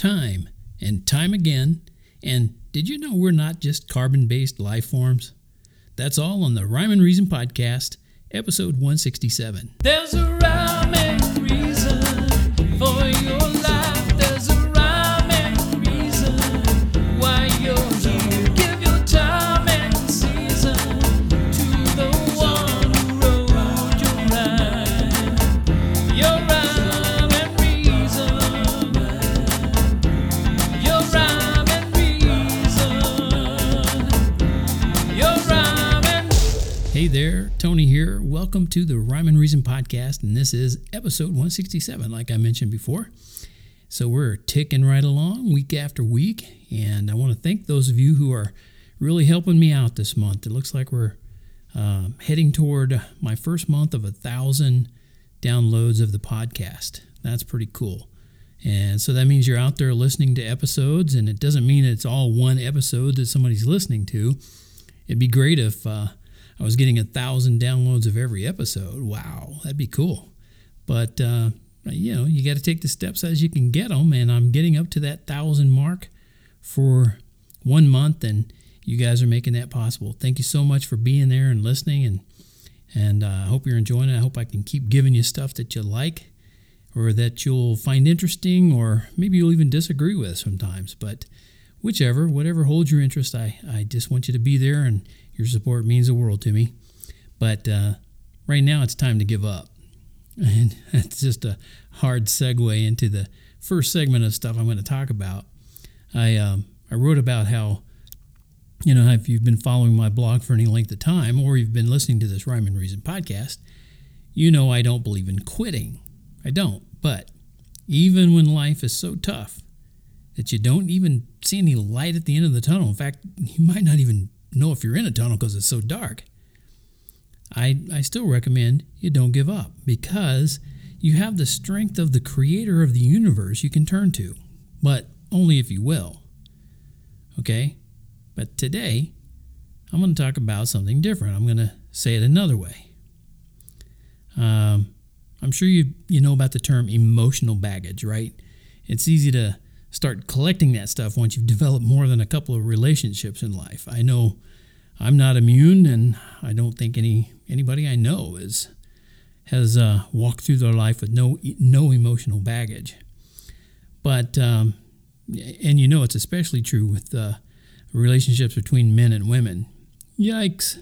time and time again. And did you know we're not just carbon based life forms? That's all on the Rhyme and Reason podcast, episode 167. There's a Hey there, Tony here. Welcome to the Rhyme and Reason podcast, and this is episode 167, like I mentioned before. So we're ticking right along week after week, and I want to thank those of you who are really helping me out this month. It looks like we're um, heading toward my first month of a thousand downloads of the podcast. That's pretty cool. And so that means you're out there listening to episodes, and it doesn't mean it's all one episode that somebody's listening to. It'd be great if uh, I was getting a thousand downloads of every episode. Wow, that'd be cool. But uh, you know, you got to take the steps as you can get them, and I'm getting up to that thousand mark for one month, and you guys are making that possible. Thank you so much for being there and listening, and and uh, I hope you're enjoying it. I hope I can keep giving you stuff that you like or that you'll find interesting, or maybe you'll even disagree with sometimes. But whichever, whatever holds your interest, I, I just want you to be there, and your support means the world to me. But uh, right now, it's time to give up. And that's just a hard segue into the first segment of stuff I'm going to talk about. I, um, I wrote about how, you know, if you've been following my blog for any length of time, or you've been listening to this Rhyme and Reason podcast, you know I don't believe in quitting. I don't. But even when life is so tough that you don't even see any light at the end of the tunnel, in fact, you might not even know if you're in a tunnel because it's so dark, I, I still recommend you don't give up because you have the strength of the creator of the universe you can turn to, but only if you will. Okay? But today, I'm going to talk about something different. I'm going to say it another way. Um, I'm sure you you know about the term emotional baggage, right? It's easy to start collecting that stuff once you've developed more than a couple of relationships in life. I know I'm not immune, and I don't think any anybody I know is has uh, walked through their life with no no emotional baggage. But um, and you know it's especially true with uh, relationships between men and women. Yikes!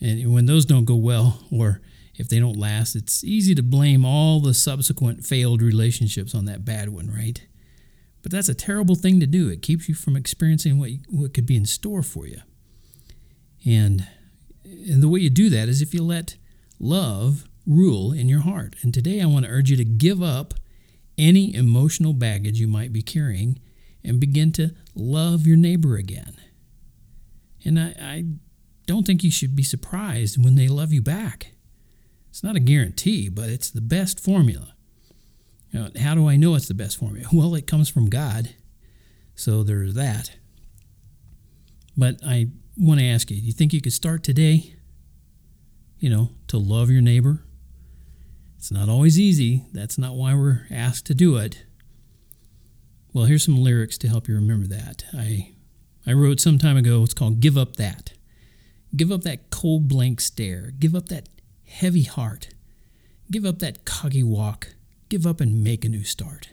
And when those don't go well, or if they don't last, it's easy to blame all the subsequent failed relationships on that bad one, right? But that's a terrible thing to do. It keeps you from experiencing what, what could be in store for you. And, and the way you do that is if you let love rule in your heart. And today I want to urge you to give up any emotional baggage you might be carrying and begin to love your neighbor again. And I, I don't think you should be surprised when they love you back. It's not a guarantee, but it's the best formula. Know, how do I know it's the best formula? Well, it comes from God. So there's that. But I want to ask you do you think you could start today, you know, to love your neighbor? It's not always easy. That's not why we're asked to do it. Well, here's some lyrics to help you remember that. I I wrote some time ago. It's called "Give Up That." Give up that cold blank stare. Give up that heavy heart. Give up that cocky walk. Give up and make a new start.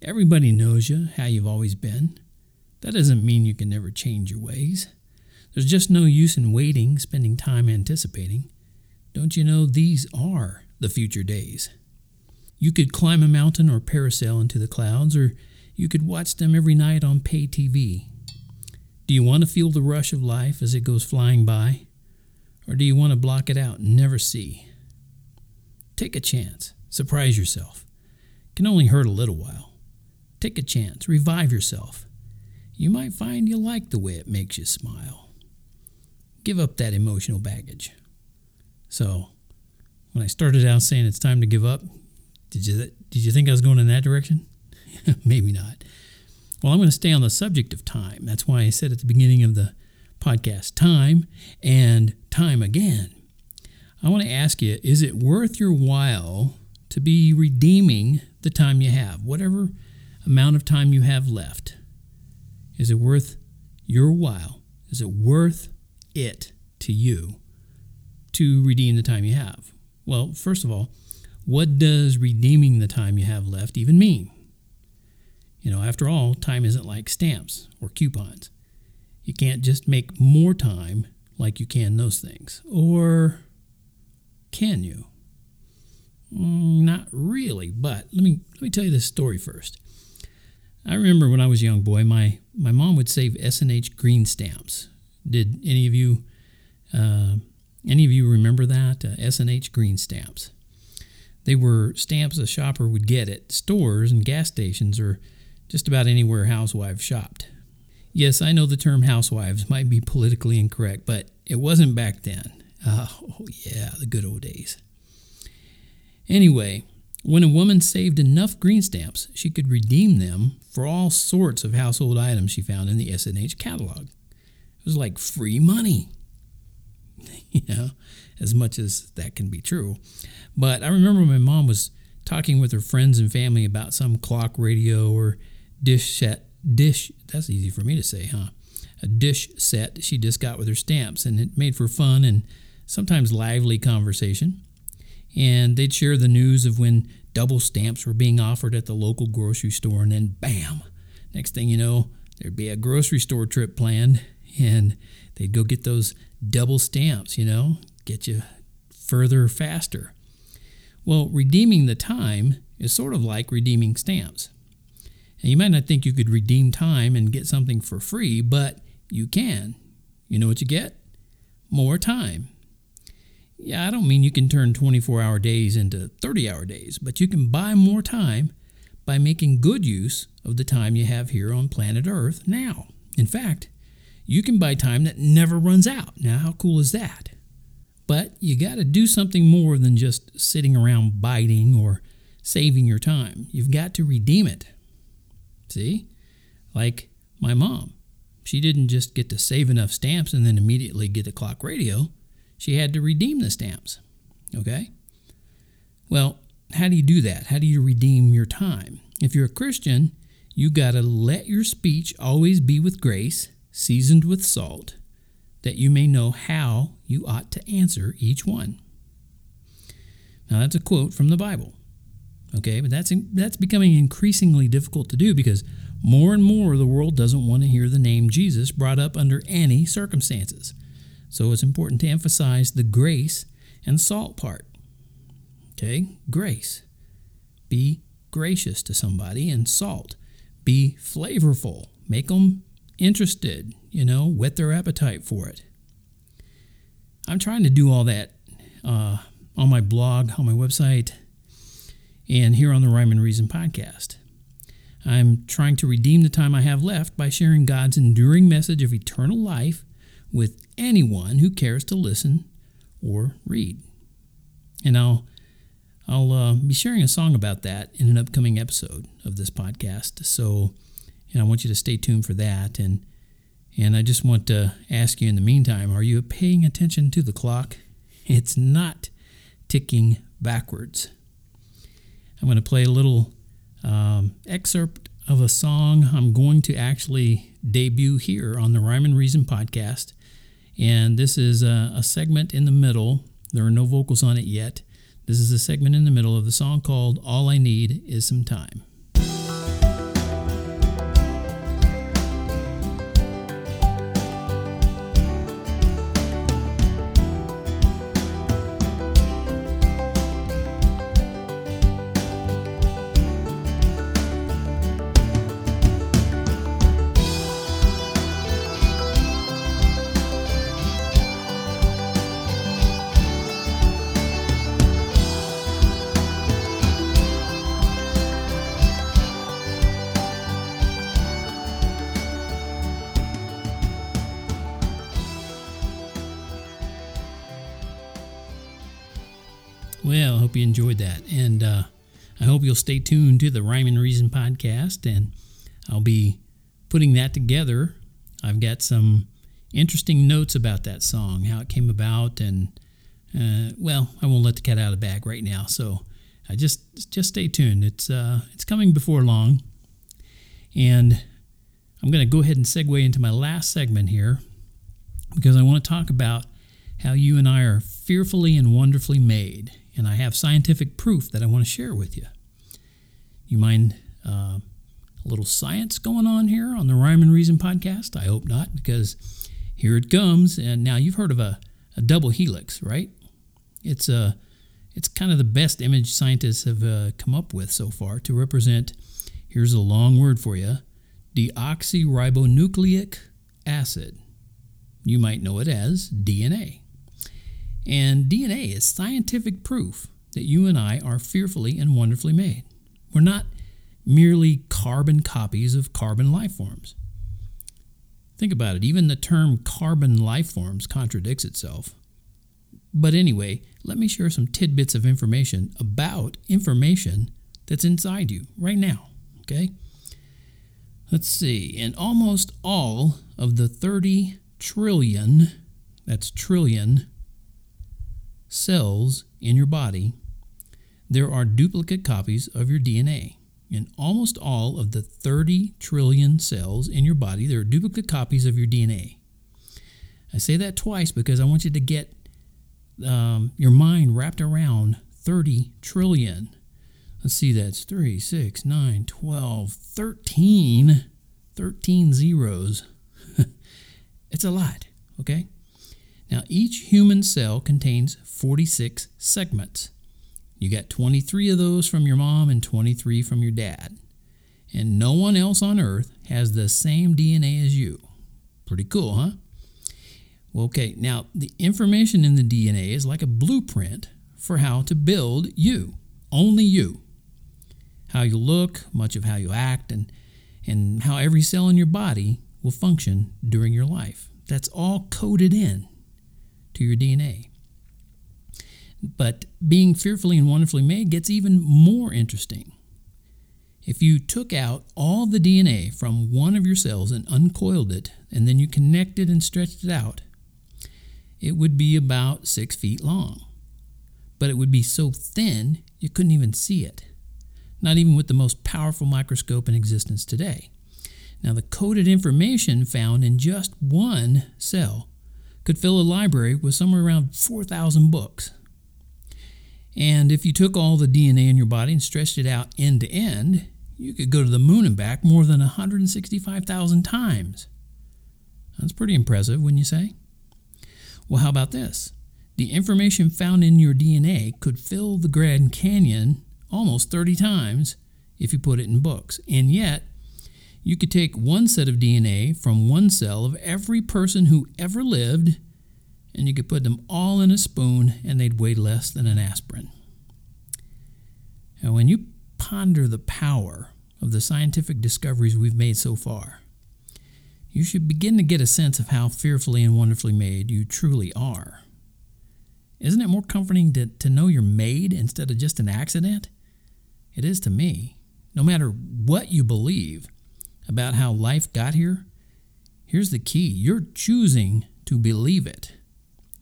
Everybody knows you, how you've always been. That doesn't mean you can never change your ways. There's just no use in waiting, spending time anticipating. Don't you know these are the future days? You could climb a mountain or parasail into the clouds, or you could watch them every night on pay TV. Do you want to feel the rush of life as it goes flying by? Or do you want to block it out and never see? Take a chance. Surprise yourself. Can only hurt a little while. Take a chance. Revive yourself. You might find you like the way it makes you smile. Give up that emotional baggage. So, when I started out saying it's time to give up, did you did you think I was going in that direction? Maybe not. Well, I'm going to stay on the subject of time. That's why I said at the beginning of the podcast time and time again. I want to ask you is it worth your while to be redeeming the time you have? Whatever amount of time you have left? Is it worth your while? Is it worth it to you to redeem the time you have? Well, first of all, what does redeeming the time you have left even mean? You know, after all, time isn't like stamps or coupons. You can't just make more time like you can those things. Or can you? Mm, not really, but let me let me tell you this story first. I remember when I was a young boy, my, my mom would save S&H green stamps. Did any of you uh, any of you remember that? Uh, S&H green stamps. They were stamps a shopper would get at stores and gas stations or just about anywhere housewives shopped. Yes, I know the term housewives might be politically incorrect, but it wasn't back then. Oh, yeah, the good old days. Anyway, when a woman saved enough green stamps, she could redeem them for all sorts of household items she found in the S&H catalog. It was like free money. you know, as much as that can be true. But I remember my mom was talking with her friends and family about some clock radio or dish set dish that's easy for me to say huh a dish set she just got with her stamps and it made for fun and sometimes lively conversation and they'd share the news of when double stamps were being offered at the local grocery store and then bam next thing you know there'd be a grocery store trip planned and they'd go get those double stamps you know get you further faster well redeeming the time is sort of like redeeming stamps and you might not think you could redeem time and get something for free, but you can. You know what you get? More time. Yeah, I don't mean you can turn 24 hour days into 30 hour days, but you can buy more time by making good use of the time you have here on planet Earth now. In fact, you can buy time that never runs out. Now, how cool is that? But you got to do something more than just sitting around biding or saving your time. You've got to redeem it. See? Like my mom. She didn't just get to save enough stamps and then immediately get a clock radio. She had to redeem the stamps. Okay? Well, how do you do that? How do you redeem your time? If you're a Christian, you got to let your speech always be with grace, seasoned with salt, that you may know how you ought to answer each one. Now, that's a quote from the Bible. Okay, but that's that's becoming increasingly difficult to do because more and more the world doesn't want to hear the name Jesus brought up under any circumstances. So it's important to emphasize the grace and salt part. Okay, grace. Be gracious to somebody and salt. Be flavorful. Make them interested, you know, whet their appetite for it. I'm trying to do all that uh, on my blog, on my website, and here on the Rhyme and Reason podcast. I'm trying to redeem the time I have left by sharing God's enduring message of eternal life with anyone who cares to listen or read. And I'll I'll uh, be sharing a song about that in an upcoming episode of this podcast. So, know, I want you to stay tuned for that. And and I just want to ask you in the meantime, are you paying attention to the clock? It's not ticking backwards. I'm going to play a little um, excerpt of a song I'm going to actually debut here on the Rhyme and Reason podcast. And this is a, a segment in the middle. There are no vocals on it yet. This is a segment in the middle of the song called All I Need Is Some Time. Hope you enjoyed that. And uh, I hope you'll stay tuned to the Rhyme and Reason podcast. And I'll be putting that together. I've got some interesting notes about that song, how it came about. And, uh, well, I won't let the cat out of the bag right now. So I just just stay tuned. It's, uh, it's coming before long. And I'm going to go ahead and segue into my last segment here because I want to talk about how you and I are fearfully and wonderfully made. And I have scientific proof that I want to share with you. You mind uh, a little science going on here on the Rhyme and Reason podcast? I hope not, because here it comes. And now you've heard of a, a double helix, right? It's a it's kind of the best image scientists have uh, come up with so far to represent. Here's a long word for you: deoxyribonucleic acid. You might know it as DNA. And DNA is scientific proof that you and I are fearfully and wonderfully made. We're not merely carbon copies of carbon life forms. Think about it, even the term carbon life forms contradicts itself. But anyway, let me share some tidbits of information about information that's inside you right now, okay? Let's see. In almost all of the 30 trillion, that's trillion, cells in your body, there are duplicate copies of your DNA. In almost all of the 30 trillion cells in your body, there are duplicate copies of your DNA. I say that twice because I want you to get um, your mind wrapped around 30 trillion. Let's see, that's 3, 6, 9, 12, 13, 13 zeros. it's a lot, okay? Now, each human cell contains 46 segments. You got 23 of those from your mom and 23 from your dad. And no one else on earth has the same DNA as you. Pretty cool, huh? Well, okay, now the information in the DNA is like a blueprint for how to build you, only you. How you look, much of how you act, and, and how every cell in your body will function during your life. That's all coded in to your DNA. But being fearfully and wonderfully made gets even more interesting. If you took out all the DNA from one of your cells and uncoiled it, and then you connected and stretched it out, it would be about six feet long. But it would be so thin you couldn't even see it, not even with the most powerful microscope in existence today. Now, the coded information found in just one cell could fill a library with somewhere around 4,000 books. And if you took all the DNA in your body and stretched it out end to end, you could go to the moon and back more than 165,000 times. That's pretty impressive, wouldn't you say? Well, how about this? The information found in your DNA could fill the Grand Canyon almost 30 times if you put it in books. And yet, you could take one set of DNA from one cell of every person who ever lived and you could put them all in a spoon and they'd weigh less than an aspirin. And when you ponder the power of the scientific discoveries we've made so far, you should begin to get a sense of how fearfully and wonderfully made you truly are. Isn't it more comforting to, to know you're made instead of just an accident? It is to me. No matter what you believe about how life got here, here's the key you're choosing to believe it.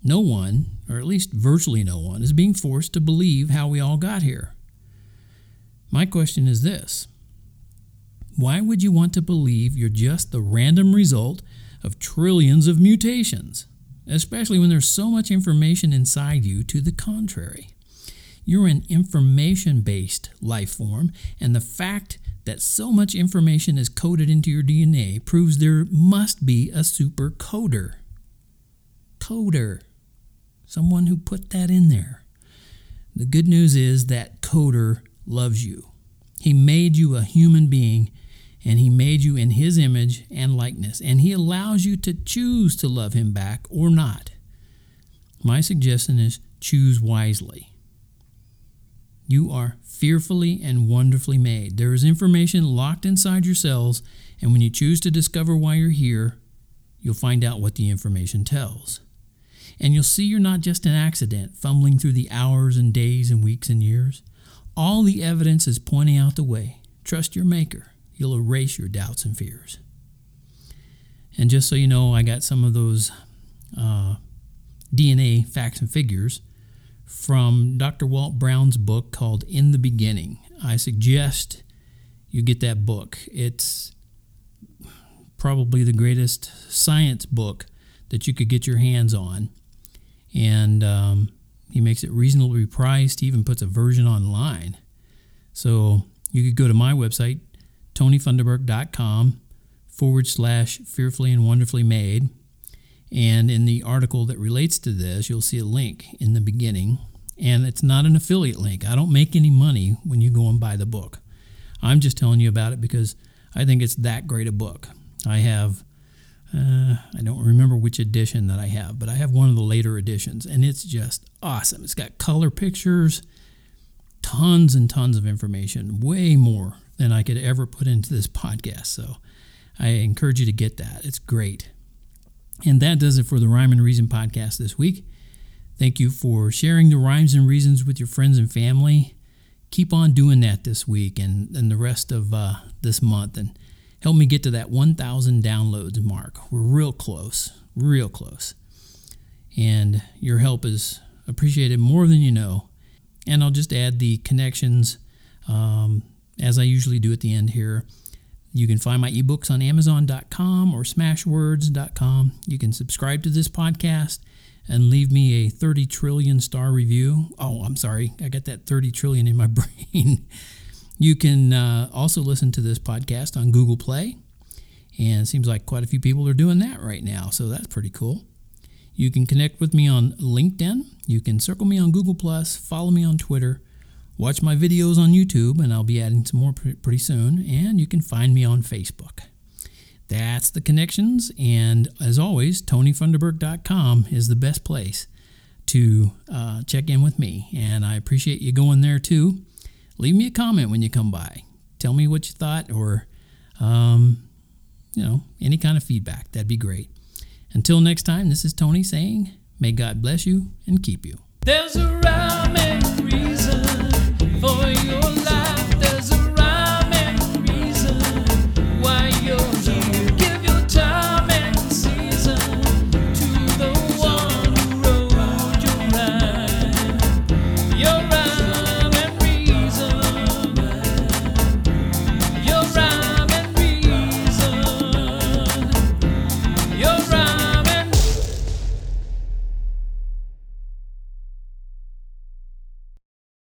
No one, or at least virtually no one, is being forced to believe how we all got here. My question is this Why would you want to believe you're just the random result of trillions of mutations, especially when there's so much information inside you to the contrary? You're an information based life form, and the fact that so much information is coded into your DNA proves there must be a super coder. Coder someone who put that in there. The good news is that coder loves you. He made you a human being and he made you in his image and likeness, and he allows you to choose to love him back or not. My suggestion is choose wisely. You are fearfully and wonderfully made. There is information locked inside your cells, and when you choose to discover why you're here, you'll find out what the information tells. And you'll see you're not just an accident, fumbling through the hours and days and weeks and years. All the evidence is pointing out the way. Trust your Maker. You'll erase your doubts and fears. And just so you know, I got some of those uh, DNA facts and figures from Dr. Walt Brown's book called In the Beginning. I suggest you get that book. It's probably the greatest science book that you could get your hands on. And um, he makes it reasonably priced. He even puts a version online. So you could go to my website, tonyfunderburk.com forward slash fearfully and wonderfully made. And in the article that relates to this, you'll see a link in the beginning. And it's not an affiliate link. I don't make any money when you go and buy the book. I'm just telling you about it because I think it's that great a book. I have, uh, I don't remember which edition that I have, but I have one of the later editions, and it's just awesome. It's got color pictures, tons and tons of information, way more than I could ever put into this podcast. So I encourage you to get that. It's great. And that does it for the Rhyme and Reason podcast this week. Thank you for sharing the rhymes and reasons with your friends and family. Keep on doing that this week and, and the rest of uh, this month and help me get to that 1,000 downloads mark. We're real close, real close. And your help is appreciated more than you know. And I'll just add the connections um, as I usually do at the end here. You can find my ebooks on Amazon.com or Smashwords.com. You can subscribe to this podcast and leave me a 30 trillion star review. Oh, I'm sorry, I got that 30 trillion in my brain. you can uh, also listen to this podcast on Google Play, and it seems like quite a few people are doing that right now, so that's pretty cool. You can connect with me on LinkedIn. You can circle me on Google Plus, follow me on Twitter, watch my videos on YouTube, and I'll be adding some more pretty soon. And you can find me on Facebook. That's the connections. And as always, TonyFunderburk.com is the best place to uh, check in with me. And I appreciate you going there too. Leave me a comment when you come by. Tell me what you thought or, um, you know, any kind of feedback. That'd be great. Until next time, this is Tony saying, may God bless you and keep you. There's a rhyme for you.